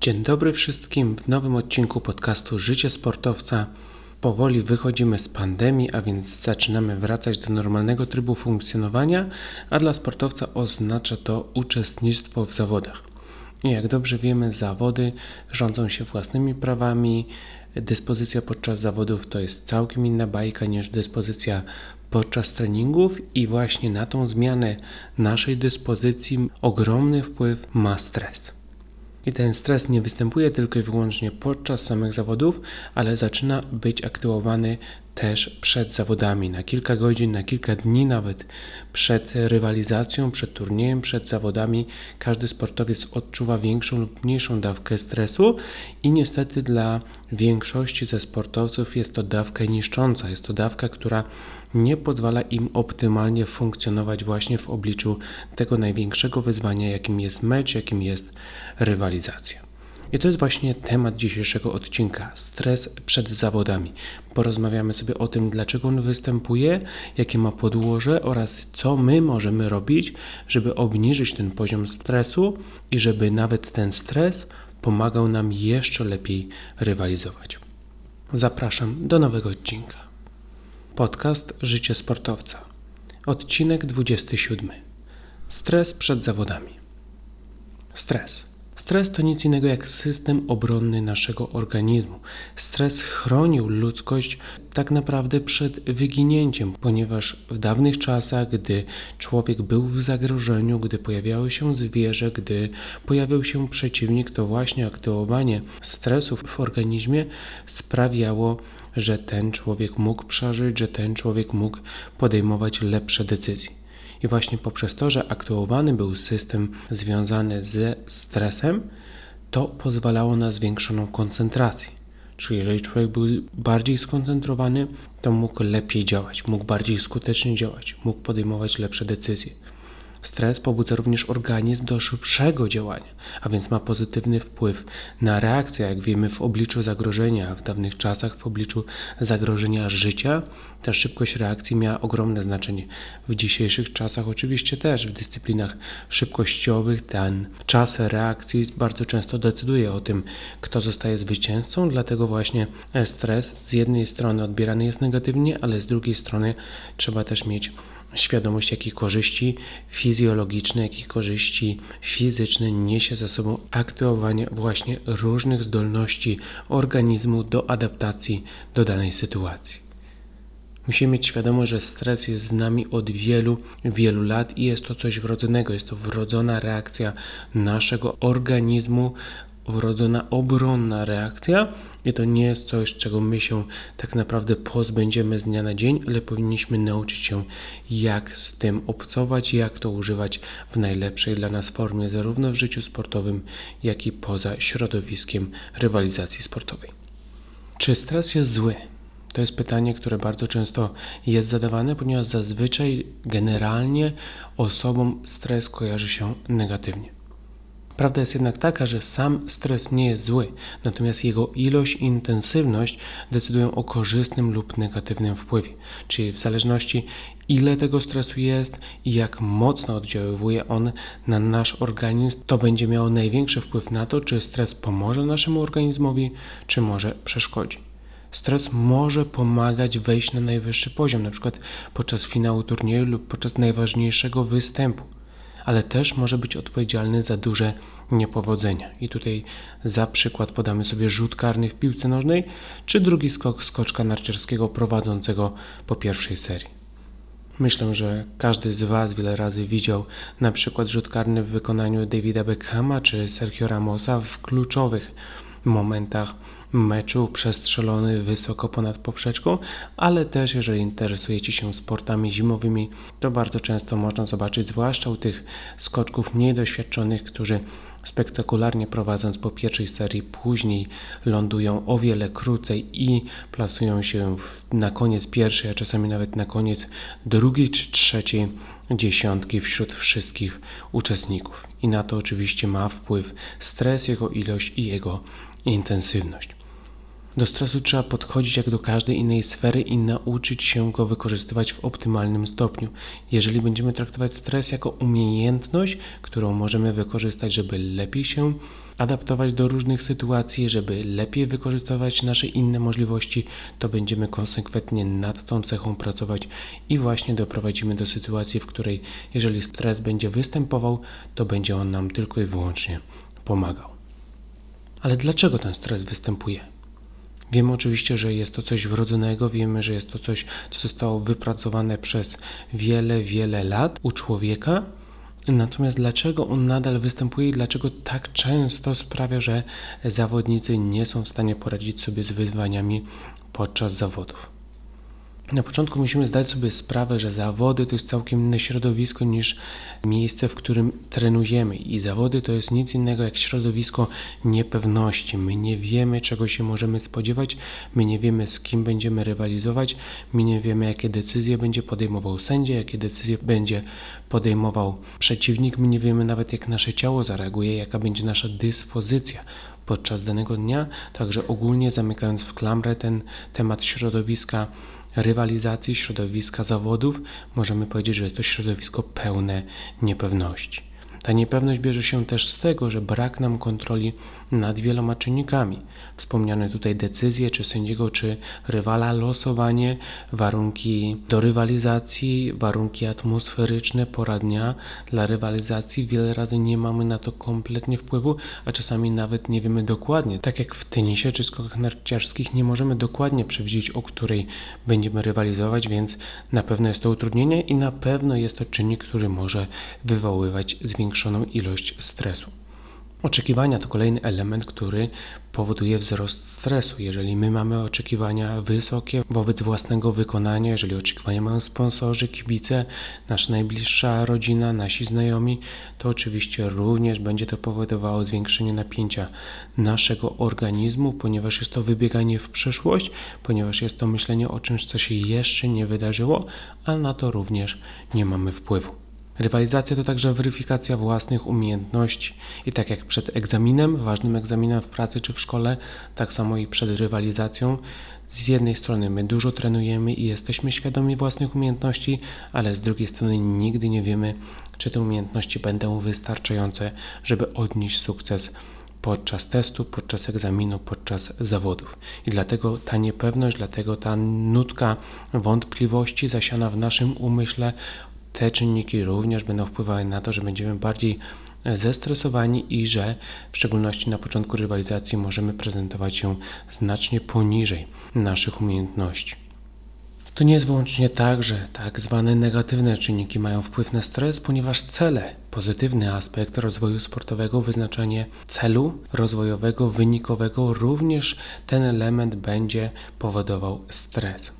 Dzień dobry wszystkim w nowym odcinku podcastu Życie Sportowca. Powoli wychodzimy z pandemii, a więc zaczynamy wracać do normalnego trybu funkcjonowania, a dla sportowca oznacza to uczestnictwo w zawodach. Jak dobrze wiemy, zawody rządzą się własnymi prawami. Dyspozycja podczas zawodów to jest całkiem inna bajka niż dyspozycja podczas treningów, i właśnie na tą zmianę naszej dyspozycji ogromny wpływ ma stres. I ten stres nie występuje tylko i wyłącznie podczas samych zawodów, ale zaczyna być aktywowany też przed zawodami, na kilka godzin, na kilka dni nawet przed rywalizacją, przed turniejem, przed zawodami. Każdy sportowiec odczuwa większą lub mniejszą dawkę stresu i niestety dla większości ze sportowców jest to dawka niszcząca, jest to dawka, która nie pozwala im optymalnie funkcjonować właśnie w obliczu tego największego wyzwania, jakim jest mecz, jakim jest rywalizacja. I to jest właśnie temat dzisiejszego odcinka stres przed zawodami. Porozmawiamy sobie o tym, dlaczego on występuje, jakie ma podłoże oraz co my możemy robić, żeby obniżyć ten poziom stresu i żeby nawet ten stres pomagał nam jeszcze lepiej rywalizować. Zapraszam do nowego odcinka. Podcast Życie Sportowca. Odcinek 27. Stres przed zawodami. Stres Stres to nic innego jak system obronny naszego organizmu. Stres chronił ludzkość tak naprawdę przed wyginięciem, ponieważ w dawnych czasach, gdy człowiek był w zagrożeniu, gdy pojawiały się zwierzę, gdy pojawił się przeciwnik, to właśnie aktywowanie stresów w organizmie sprawiało, że ten człowiek mógł przeżyć, że ten człowiek mógł podejmować lepsze decyzje. I właśnie poprzez to, że aktywowany był system związany ze stresem, to pozwalało na zwiększoną koncentrację. Czyli jeżeli człowiek był bardziej skoncentrowany, to mógł lepiej działać, mógł bardziej skutecznie działać, mógł podejmować lepsze decyzje. Stres pobudza również organizm do szybszego działania, a więc ma pozytywny wpływ na reakcję, jak wiemy, w obliczu zagrożenia, w dawnych czasach w obliczu zagrożenia życia. Ta szybkość reakcji miała ogromne znaczenie. W dzisiejszych czasach oczywiście też w dyscyplinach szybkościowych ten czas reakcji bardzo często decyduje o tym, kto zostaje zwycięzcą, dlatego właśnie stres z jednej strony odbierany jest negatywnie, ale z drugiej strony trzeba też mieć świadomość, jakie korzyści fizjologiczne, jakie korzyści fizyczne niesie za sobą aktywowanie właśnie różnych zdolności organizmu do adaptacji do danej sytuacji. Musimy mieć świadomość, że stres jest z nami od wielu, wielu lat i jest to coś wrodzonego, jest to wrodzona reakcja naszego organizmu wrodzona obronna reakcja i to nie jest coś, czego my się tak naprawdę pozbędziemy z dnia na dzień, ale powinniśmy nauczyć się, jak z tym obcować, jak to używać w najlepszej dla nas formie, zarówno w życiu sportowym, jak i poza środowiskiem rywalizacji sportowej. Czy stres jest zły? To jest pytanie, które bardzo często jest zadawane, ponieważ zazwyczaj generalnie osobom stres kojarzy się negatywnie. Prawda jest jednak taka, że sam stres nie jest zły, natomiast jego ilość i intensywność decydują o korzystnym lub negatywnym wpływie. Czyli w zależności ile tego stresu jest i jak mocno oddziaływuje on na nasz organizm, to będzie miało największy wpływ na to, czy stres pomoże naszemu organizmowi, czy może przeszkodzi. Stres może pomagać wejść na najwyższy poziom, przykład podczas finału turnieju lub podczas najważniejszego występu ale też może być odpowiedzialny za duże niepowodzenia. I tutaj za przykład podamy sobie rzut karny w piłce nożnej, czy drugi skok skoczka narciarskiego prowadzącego po pierwszej serii. Myślę, że każdy z Was wiele razy widział na przykład rzut karny w wykonaniu Davida Beckhama czy Sergio Ramosa w kluczowych momentach meczu przestrzelony wysoko ponad poprzeczką, ale też jeżeli interesujecie się sportami zimowymi, to bardzo często można zobaczyć, zwłaszcza u tych skoczków mniej doświadczonych, którzy spektakularnie prowadząc po pierwszej serii, później lądują o wiele krócej i plasują się na koniec pierwszej, a czasami nawet na koniec drugiej czy trzeciej dziesiątki wśród wszystkich uczestników. I na to oczywiście ma wpływ stres, jego ilość i jego intensywność. Do stresu trzeba podchodzić jak do każdej innej sfery i nauczyć się go wykorzystywać w optymalnym stopniu. Jeżeli będziemy traktować stres jako umiejętność, którą możemy wykorzystać, żeby lepiej się adaptować do różnych sytuacji, żeby lepiej wykorzystywać nasze inne możliwości, to będziemy konsekwentnie nad tą cechą pracować i właśnie doprowadzimy do sytuacji, w której jeżeli stres będzie występował, to będzie on nam tylko i wyłącznie pomagał. Ale dlaczego ten stres występuje? Wiemy oczywiście, że jest to coś wrodzonego, wiemy, że jest to coś, co zostało wypracowane przez wiele, wiele lat u człowieka. Natomiast dlaczego on nadal występuje i dlaczego tak często sprawia, że zawodnicy nie są w stanie poradzić sobie z wyzwaniami podczas zawodów? Na początku musimy zdać sobie sprawę, że zawody to jest całkiem inne środowisko niż miejsce, w którym trenujemy. I zawody to jest nic innego jak środowisko niepewności. My nie wiemy, czego się możemy spodziewać, my nie wiemy, z kim będziemy rywalizować, my nie wiemy, jakie decyzje będzie podejmował sędzia, jakie decyzje będzie podejmował przeciwnik, my nie wiemy nawet, jak nasze ciało zareaguje, jaka będzie nasza dyspozycja podczas danego dnia. Także ogólnie zamykając w klamrę ten temat środowiska, rywalizacji, środowiska zawodów, możemy powiedzieć, że jest to środowisko pełne niepewności. Ta niepewność bierze się też z tego, że brak nam kontroli nad wieloma czynnikami. Wspomniane tutaj decyzje, czy sędziego, czy rywala, losowanie, warunki do rywalizacji, warunki atmosferyczne, pora dnia dla rywalizacji. Wiele razy nie mamy na to kompletnie wpływu, a czasami nawet nie wiemy dokładnie. Tak jak w tenisie czy skokach narciarskich nie możemy dokładnie przewidzieć, o której będziemy rywalizować, więc na pewno jest to utrudnienie i na pewno jest to czynnik, który może wywoływać zwiększoną ilość stresu. Oczekiwania to kolejny element, który powoduje wzrost stresu. Jeżeli my mamy oczekiwania wysokie wobec własnego wykonania, jeżeli oczekiwania mają sponsorzy, kibice, nasza najbliższa rodzina, nasi znajomi, to oczywiście również będzie to powodowało zwiększenie napięcia naszego organizmu, ponieważ jest to wybieganie w przyszłość, ponieważ jest to myślenie o czymś, co się jeszcze nie wydarzyło, a na to również nie mamy wpływu. Rywalizacja to także weryfikacja własnych umiejętności. I tak jak przed egzaminem, ważnym egzaminem w pracy czy w szkole, tak samo i przed rywalizacją. Z jednej strony my dużo trenujemy i jesteśmy świadomi własnych umiejętności, ale z drugiej strony nigdy nie wiemy, czy te umiejętności będą wystarczające, żeby odnieść sukces podczas testu, podczas egzaminu, podczas zawodów. I dlatego ta niepewność, dlatego ta nutka wątpliwości zasiana w naszym umyśle te czynniki również będą wpływały na to, że będziemy bardziej zestresowani i że w szczególności na początku rywalizacji możemy prezentować się znacznie poniżej naszych umiejętności. To nie jest wyłącznie tak, że tak zwane negatywne czynniki mają wpływ na stres, ponieważ cele, pozytywny aspekt rozwoju sportowego, wyznaczanie celu rozwojowego, wynikowego, również ten element będzie powodował stres.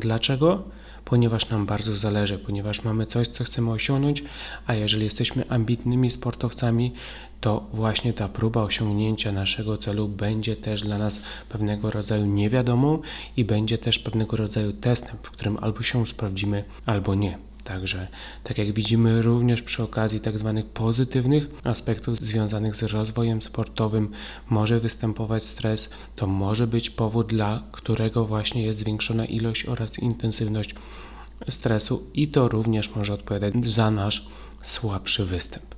Dlaczego? Ponieważ nam bardzo zależy, ponieważ mamy coś, co chcemy osiągnąć, a jeżeli jesteśmy ambitnymi sportowcami, to właśnie ta próba osiągnięcia naszego celu będzie też dla nas pewnego rodzaju niewiadomą i będzie też pewnego rodzaju testem, w którym albo się sprawdzimy, albo nie. Także, tak jak widzimy, również przy okazji tak zwanych pozytywnych aspektów związanych z rozwojem sportowym może występować stres. To może być powód, dla którego właśnie jest zwiększona ilość oraz intensywność stresu, i to również może odpowiadać za nasz słabszy występ.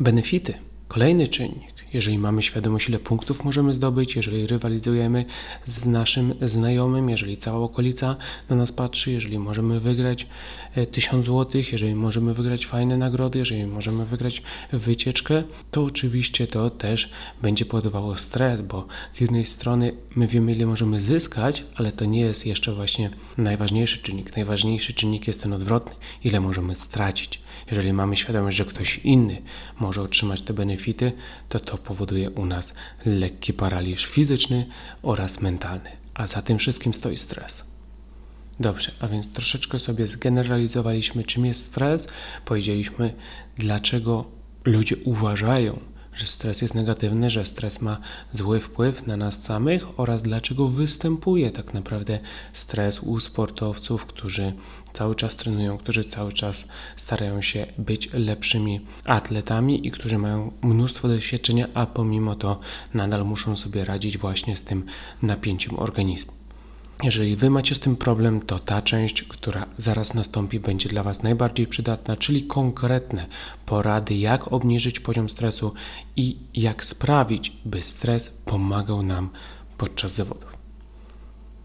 Benefity. Kolejny czynnik jeżeli mamy świadomość, ile punktów możemy zdobyć, jeżeli rywalizujemy z naszym znajomym, jeżeli cała okolica na nas patrzy, jeżeli możemy wygrać 1000 zł, jeżeli możemy wygrać fajne nagrody, jeżeli możemy wygrać wycieczkę, to oczywiście to też będzie powodowało stres, bo z jednej strony my wiemy, ile możemy zyskać, ale to nie jest jeszcze właśnie najważniejszy czynnik. Najważniejszy czynnik jest ten odwrotny, ile możemy stracić. Jeżeli mamy świadomość, że ktoś inny może otrzymać te benefity, to to powoduje u nas lekki paraliż fizyczny oraz mentalny. A za tym wszystkim stoi stres. Dobrze, a więc troszeczkę sobie zgeneralizowaliśmy, czym jest stres, powiedzieliśmy, dlaczego ludzie uważają, że stres jest negatywny, że stres ma zły wpływ na nas samych oraz dlaczego występuje tak naprawdę stres u sportowców, którzy cały czas trenują, którzy cały czas starają się być lepszymi atletami i którzy mają mnóstwo doświadczenia, a pomimo to nadal muszą sobie radzić właśnie z tym napięciem organizmu. Jeżeli Wy macie z tym problem, to ta część, która zaraz nastąpi, będzie dla Was najbardziej przydatna, czyli konkretne porady, jak obniżyć poziom stresu i jak sprawić, by stres pomagał nam podczas zawodów.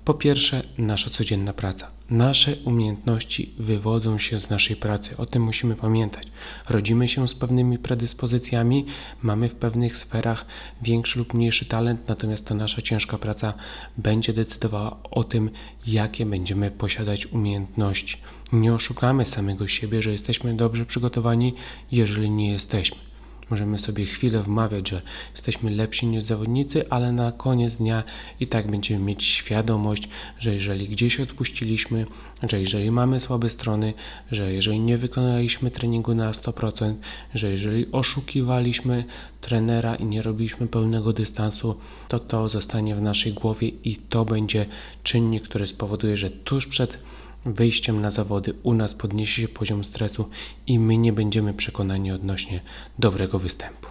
Po pierwsze, nasza codzienna praca. Nasze umiejętności wywodzą się z naszej pracy. O tym musimy pamiętać. Rodzimy się z pewnymi predyspozycjami, mamy w pewnych sferach większy lub mniejszy talent, natomiast to nasza ciężka praca będzie decydowała o tym, jakie będziemy posiadać umiejętności. Nie oszukamy samego siebie, że jesteśmy dobrze przygotowani, jeżeli nie jesteśmy. Możemy sobie chwilę wmawiać, że jesteśmy lepsi niż zawodnicy, ale na koniec dnia i tak będziemy mieć świadomość, że jeżeli gdzieś odpuściliśmy, że jeżeli mamy słabe strony, że jeżeli nie wykonaliśmy treningu na 100%, że jeżeli oszukiwaliśmy trenera i nie robiliśmy pełnego dystansu, to to zostanie w naszej głowie i to będzie czynnik, który spowoduje, że tuż przed wyjściem na zawody u nas podniesie się poziom stresu i my nie będziemy przekonani odnośnie dobrego występu.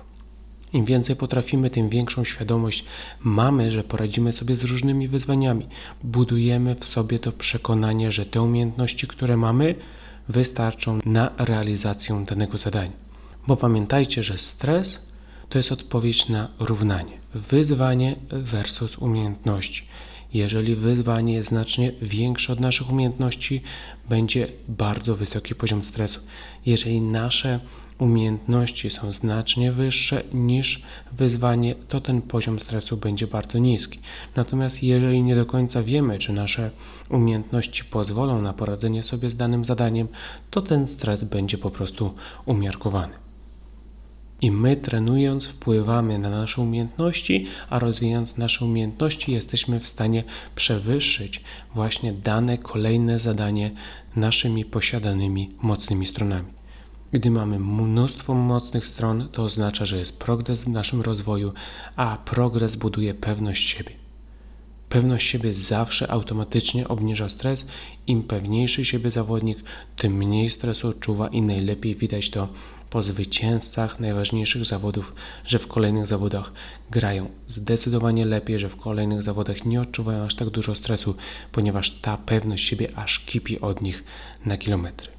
Im więcej potrafimy, tym większą świadomość mamy, że poradzimy sobie z różnymi wyzwaniami. Budujemy w sobie to przekonanie, że te umiejętności, które mamy, wystarczą na realizację danego zadania. Bo pamiętajcie, że stres to jest odpowiedź na równanie. Wyzwanie versus umiejętności. Jeżeli wyzwanie jest znacznie większe od naszych umiejętności, będzie bardzo wysoki poziom stresu. Jeżeli nasze umiejętności są znacznie wyższe niż wyzwanie, to ten poziom stresu będzie bardzo niski. Natomiast jeżeli nie do końca wiemy, czy nasze umiejętności pozwolą na poradzenie sobie z danym zadaniem, to ten stres będzie po prostu umiarkowany. I my trenując wpływamy na nasze umiejętności, a rozwijając nasze umiejętności jesteśmy w stanie przewyższyć właśnie dane kolejne zadanie naszymi posiadanymi mocnymi stronami. Gdy mamy mnóstwo mocnych stron, to oznacza, że jest progres w naszym rozwoju, a progres buduje pewność siebie. Pewność siebie zawsze automatycznie obniża stres. Im pewniejszy siebie zawodnik, tym mniej stresu odczuwa i najlepiej widać to po zwycięzcach najważniejszych zawodów, że w kolejnych zawodach grają zdecydowanie lepiej, że w kolejnych zawodach nie odczuwają aż tak dużo stresu, ponieważ ta pewność siebie aż kipi od nich na kilometry.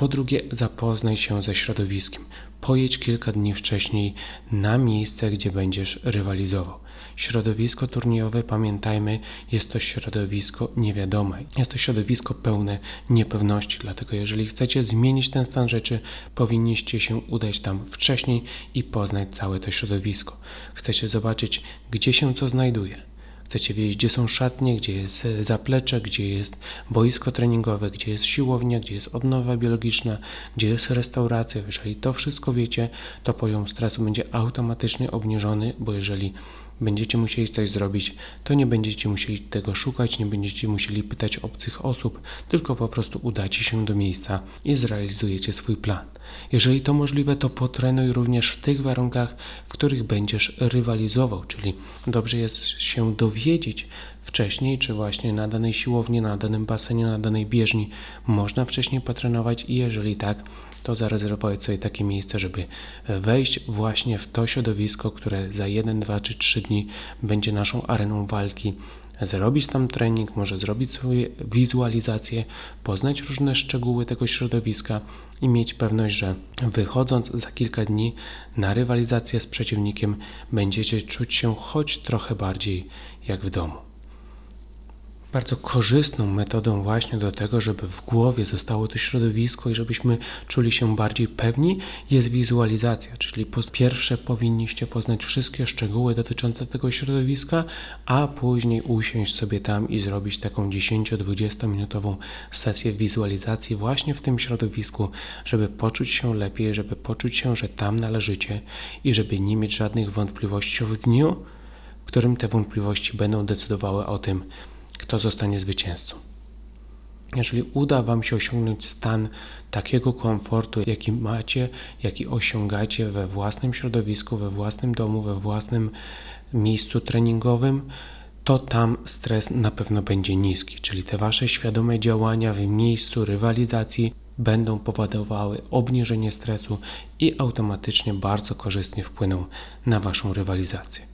Po drugie, zapoznaj się ze środowiskiem. Pojedź kilka dni wcześniej na miejsce, gdzie będziesz rywalizował. Środowisko turniejowe, pamiętajmy, jest to środowisko niewiadome. Jest to środowisko pełne niepewności, dlatego jeżeli chcecie zmienić ten stan rzeczy, powinniście się udać tam wcześniej i poznać całe to środowisko. Chcecie zobaczyć, gdzie się co znajduje Chcecie wiedzieć, gdzie są szatnie, gdzie jest e, zaplecze, gdzie jest boisko treningowe, gdzie jest siłownia, gdzie jest odnowa biologiczna, gdzie jest restauracja. Jeżeli to wszystko wiecie, to poziom stresu będzie automatycznie obniżony, bo jeżeli będziecie musieli coś zrobić, to nie będziecie musieli tego szukać, nie będziecie musieli pytać obcych osób, tylko po prostu udacie się do miejsca i zrealizujecie swój plan. Jeżeli to możliwe, to potrenuj również w tych warunkach, w których będziesz rywalizował, czyli dobrze jest się dowiedzieć wcześniej, czy właśnie na danej siłowni, na danym basenie, na danej bieżni można wcześniej potrenować i jeżeli tak, to zarezerwować sobie takie miejsce, żeby wejść właśnie w to środowisko, które za 1, 2 czy 3 dni będzie naszą areną walki zrobić tam trening, może zrobić sobie wizualizację, poznać różne szczegóły tego środowiska i mieć pewność, że wychodząc za kilka dni na rywalizację z przeciwnikiem, będziecie czuć się choć trochę bardziej jak w domu. Bardzo korzystną metodą właśnie do tego, żeby w głowie zostało to środowisko i żebyśmy czuli się bardziej pewni, jest wizualizacja. Czyli po pierwsze powinniście poznać wszystkie szczegóły dotyczące tego środowiska, a później usiąść sobie tam i zrobić taką 10-20 minutową sesję wizualizacji właśnie w tym środowisku, żeby poczuć się lepiej, żeby poczuć się, że tam należycie i żeby nie mieć żadnych wątpliwości w dniu, w którym te wątpliwości będą decydowały o tym, kto zostanie zwycięzcą. jeżeli uda Wam się osiągnąć stan takiego komfortu, jaki macie, jaki osiągacie we własnym środowisku, we własnym domu, we własnym miejscu treningowym, to tam stres na pewno będzie niski, czyli te Wasze świadome działania w miejscu rywalizacji będą powodowały obniżenie stresu i automatycznie bardzo korzystnie wpłyną na Waszą rywalizację.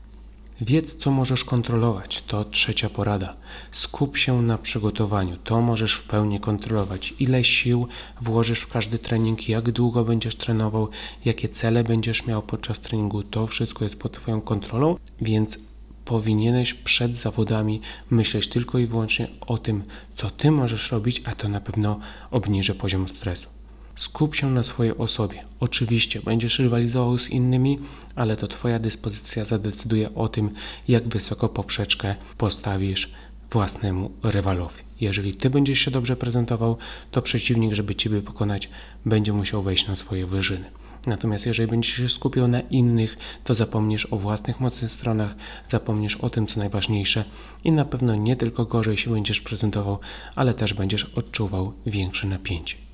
Wiedz, co możesz kontrolować. To trzecia porada. Skup się na przygotowaniu. To możesz w pełni kontrolować. Ile sił włożysz w każdy trening, jak długo będziesz trenował, jakie cele będziesz miał podczas treningu. To wszystko jest pod Twoją kontrolą, więc powinieneś przed zawodami myśleć tylko i wyłącznie o tym, co Ty możesz robić, a to na pewno obniży poziom stresu. Skup się na swojej osobie. Oczywiście będziesz rywalizował z innymi, ale to Twoja dyspozycja zadecyduje o tym, jak wysoko poprzeczkę postawisz własnemu rywalowi. Jeżeli Ty będziesz się dobrze prezentował, to przeciwnik, żeby Ciebie pokonać, będzie musiał wejść na swoje wyżyny. Natomiast jeżeli będziesz się skupiał na innych, to zapomnisz o własnych mocnych stronach, zapomnisz o tym, co najważniejsze i na pewno nie tylko gorzej się będziesz prezentował, ale też będziesz odczuwał większe napięcie.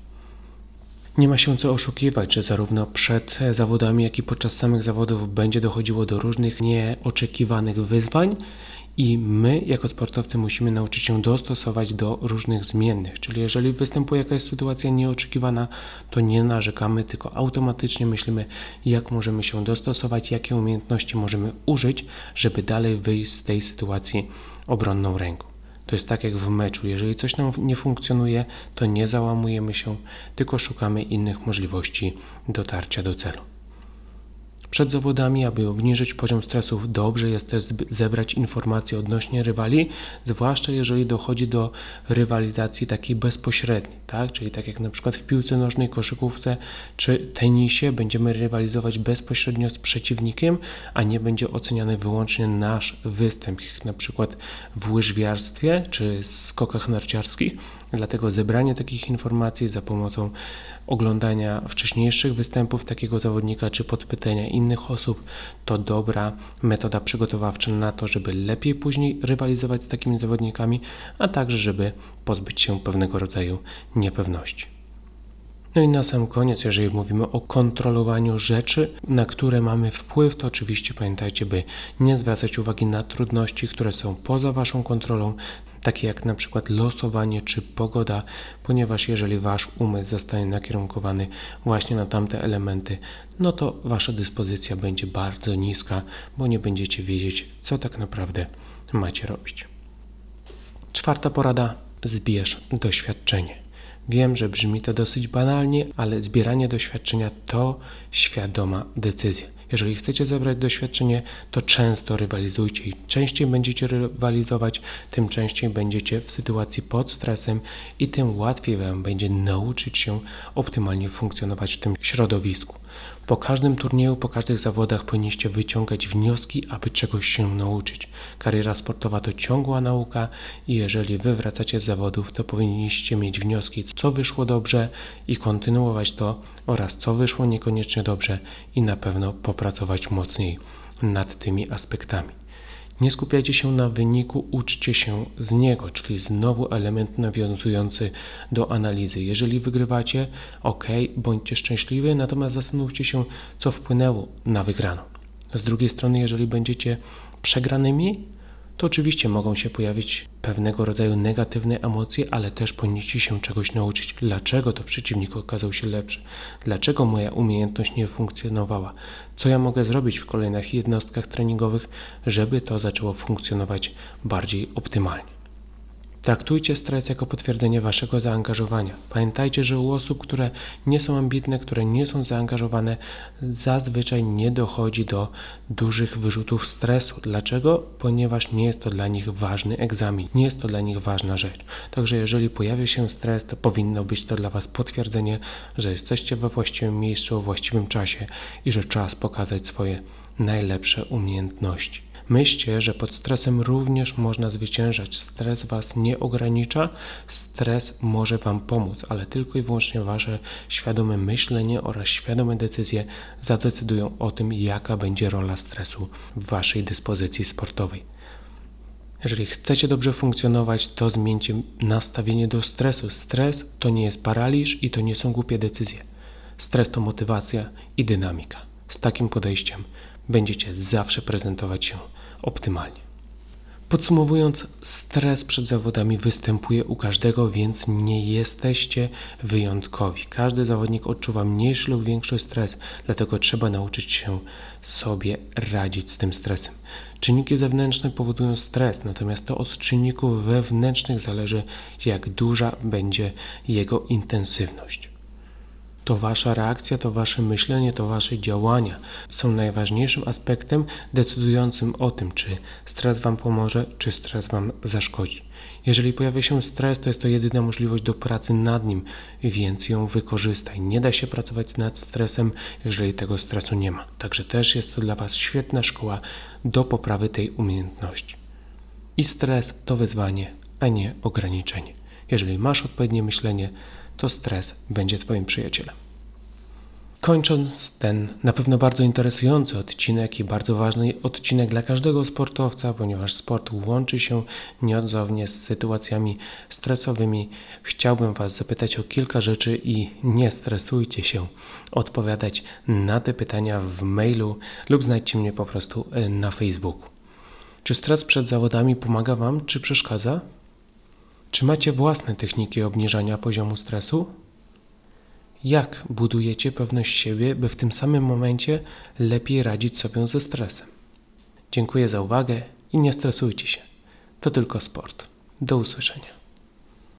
Nie ma się co oszukiwać, że zarówno przed zawodami, jak i podczas samych zawodów będzie dochodziło do różnych nieoczekiwanych wyzwań i my, jako sportowcy, musimy nauczyć się dostosować do różnych zmiennych. Czyli jeżeli występuje jakaś sytuacja nieoczekiwana, to nie narzekamy, tylko automatycznie myślimy, jak możemy się dostosować, jakie umiejętności możemy użyć, żeby dalej wyjść z tej sytuacji obronną ręką. To jest tak jak w meczu. Jeżeli coś nam nie funkcjonuje, to nie załamujemy się, tylko szukamy innych możliwości dotarcia do celu. Przed zawodami, aby obniżyć poziom stresu, dobrze jest też zebrać informacje odnośnie rywali, zwłaszcza jeżeli dochodzi do rywalizacji takiej bezpośredniej, tak? czyli tak jak na przykład w piłce nożnej, koszykówce czy tenisie będziemy rywalizować bezpośrednio z przeciwnikiem, a nie będzie oceniany wyłącznie nasz występ, na przykład w łyżwiarstwie czy skokach narciarskich. Dlatego zebranie takich informacji za pomocą oglądania wcześniejszych występów takiego zawodnika czy podpytania innych osób to dobra metoda przygotowawcza na to, żeby lepiej później rywalizować z takimi zawodnikami, a także żeby pozbyć się pewnego rodzaju niepewności. No i na sam koniec, jeżeli mówimy o kontrolowaniu rzeczy, na które mamy wpływ, to oczywiście pamiętajcie, by nie zwracać uwagi na trudności, które są poza Waszą kontrolą, takie jak na przykład losowanie czy pogoda, ponieważ jeżeli Wasz umysł zostanie nakierunkowany właśnie na tamte elementy, no to Wasza dyspozycja będzie bardzo niska, bo nie będziecie wiedzieć, co tak naprawdę macie robić. Czwarta porada: zbierz doświadczenie. Wiem, że brzmi to dosyć banalnie, ale zbieranie doświadczenia to świadoma decyzja. Jeżeli chcecie zebrać doświadczenie, to często rywalizujcie i częściej będziecie rywalizować, tym częściej będziecie w sytuacji pod stresem i tym łatwiej Wam będzie nauczyć się optymalnie funkcjonować w tym środowisku. Po każdym turnieju, po każdych zawodach powinniście wyciągać wnioski, aby czegoś się nauczyć. Kariera sportowa to ciągła nauka i jeżeli wy wracacie z zawodów, to powinniście mieć wnioski, co wyszło dobrze i kontynuować to oraz co wyszło niekoniecznie dobrze i na pewno popracować mocniej nad tymi aspektami. Nie skupiajcie się na wyniku, uczcie się z niego, czyli znowu element nawiązujący do analizy. Jeżeli wygrywacie, ok, bądźcie szczęśliwi, natomiast zastanówcie się, co wpłynęło na wygraną. Z drugiej strony, jeżeli będziecie przegranymi, to oczywiście mogą się pojawić pewnego rodzaju negatywne emocje, ale też powinniście się czegoś nauczyć. Dlaczego to przeciwnik okazał się lepszy? Dlaczego moja umiejętność nie funkcjonowała? Co ja mogę zrobić w kolejnych jednostkach treningowych, żeby to zaczęło funkcjonować bardziej optymalnie? Traktujcie stres jako potwierdzenie waszego zaangażowania. Pamiętajcie, że u osób, które nie są ambitne, które nie są zaangażowane, zazwyczaj nie dochodzi do dużych wyrzutów stresu. Dlaczego? Ponieważ nie jest to dla nich ważny egzamin, nie jest to dla nich ważna rzecz. Także jeżeli pojawia się stres, to powinno być to dla was potwierdzenie, że jesteście we właściwym miejscu, w właściwym czasie i że czas pokazać swoje najlepsze umiejętności. Myślcie, że pod stresem również można zwyciężać. Stres Was nie ogranicza, stres może Wam pomóc, ale tylko i wyłącznie Wasze świadome myślenie oraz świadome decyzje zadecydują o tym, jaka będzie rola stresu w Waszej dyspozycji sportowej. Jeżeli chcecie dobrze funkcjonować, to zmieńcie nastawienie do stresu. Stres to nie jest paraliż i to nie są głupie decyzje. Stres to motywacja i dynamika. Z takim podejściem będziecie zawsze prezentować się optymalnie. Podsumowując, stres przed zawodami występuje u każdego, więc nie jesteście wyjątkowi. Każdy zawodnik odczuwa mniejszy lub większy stres, dlatego trzeba nauczyć się sobie radzić z tym stresem. Czynniki zewnętrzne powodują stres, natomiast to od czynników wewnętrznych zależy, jak duża będzie jego intensywność. To wasza reakcja, to wasze myślenie, to wasze działania są najważniejszym aspektem decydującym o tym, czy stres wam pomoże, czy stres wam zaszkodzi. Jeżeli pojawia się stres, to jest to jedyna możliwość do pracy nad nim, więc ją wykorzystaj. Nie da się pracować nad stresem, jeżeli tego stresu nie ma. Także też jest to dla was świetna szkoła do poprawy tej umiejętności. I stres to wyzwanie, a nie ograniczenie. Jeżeli masz odpowiednie myślenie, to stres będzie Twoim przyjacielem. Kończąc ten na pewno bardzo interesujący odcinek i bardzo ważny odcinek dla każdego sportowca, ponieważ sport łączy się nieodzownie z sytuacjami stresowymi, chciałbym Was zapytać o kilka rzeczy i nie stresujcie się odpowiadać na te pytania w mailu lub znajdźcie mnie po prostu e, na Facebooku. Czy stres przed zawodami pomaga Wam, czy przeszkadza? Czy macie własne techniki obniżania poziomu stresu? Jak budujecie pewność siebie, by w tym samym momencie lepiej radzić sobie ze stresem? Dziękuję za uwagę i nie stresujcie się. To tylko sport. Do usłyszenia.